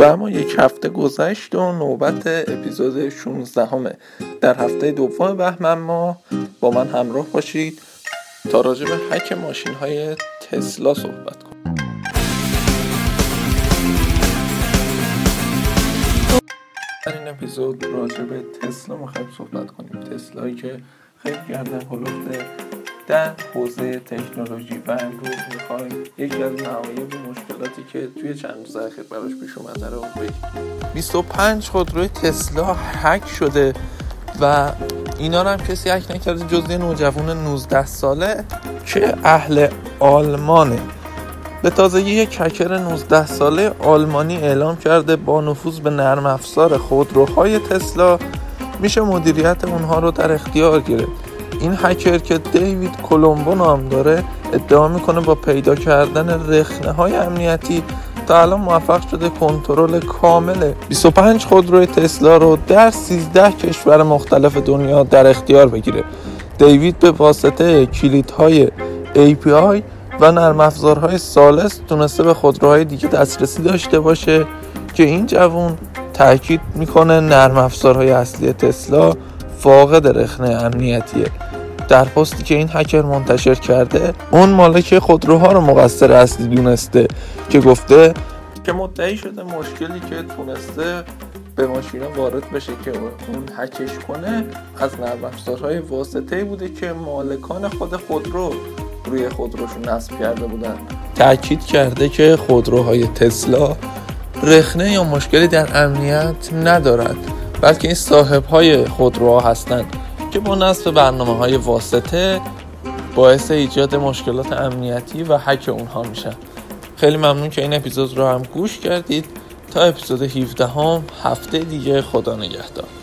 و اما یک هفته گذشت و نوبت اپیزود 16 همه در هفته دوم بهمن ما با من همراه باشید تا راجع به حک ماشین های تسلا صحبت کنیم. این اپیزود راجع به تسلا می‌خوایم صحبت کنیم. تسلایی که خیلی گردن هلوفته در حوزه تکنولوژی و امروز می‌خوایم یکی از نهایب مشکلاتی که توی چند روز اخیر براش پیش اومده رو بگیم 25 خودروی تسلا هک شده و اینا رو هم کسی هک نکرده جز یه نوجوان 19 ساله که اهل آلمانه. به تازگی یک هکر 19 ساله آلمانی اعلام کرده با نفوذ به نرم افزار خودروهای تسلا میشه مدیریت اونها رو در اختیار گرفت. این هکر که دیوید کلمبو نام داره ادعا می‌کنه با پیدا کردن رخنه های امنیتی تا الان موفق شده کنترل کامل 25 خودروی تسلا رو در 13 کشور مختلف دنیا در اختیار بگیره. دیوید به واسطه کلیدهای API و نرم افزارهای سالس تونسته به خودروهای دیگه دسترسی داشته باشه که این جوون تاکید می‌کنه نرم افزارهای اصلی تسلا فاقد رخنه امنیتیه. در پستی که این هکر منتشر کرده اون مالک خودروها رو مقصر اصلی دونسته که گفته که مدعی شده مشکلی که تونسته به ماشینا وارد بشه که اون هکش کنه از نرم افزارهای واسطه بوده که مالکان خود خودرو روی خودروشون نصب کرده بودن. تاکید کرده که خودروهای تسلا رخنه یا مشکلی در امنیت ندارد. بلکه این صاحب های خودروها هستند که با نصب برنامه های واسطه باعث ایجاد مشکلات امنیتی و حک اونها میشن. خیلی ممنون که این اپیزود رو هم گوش کردید. تا اپیزود 17 هم هفته دیگه خدا نگهدار.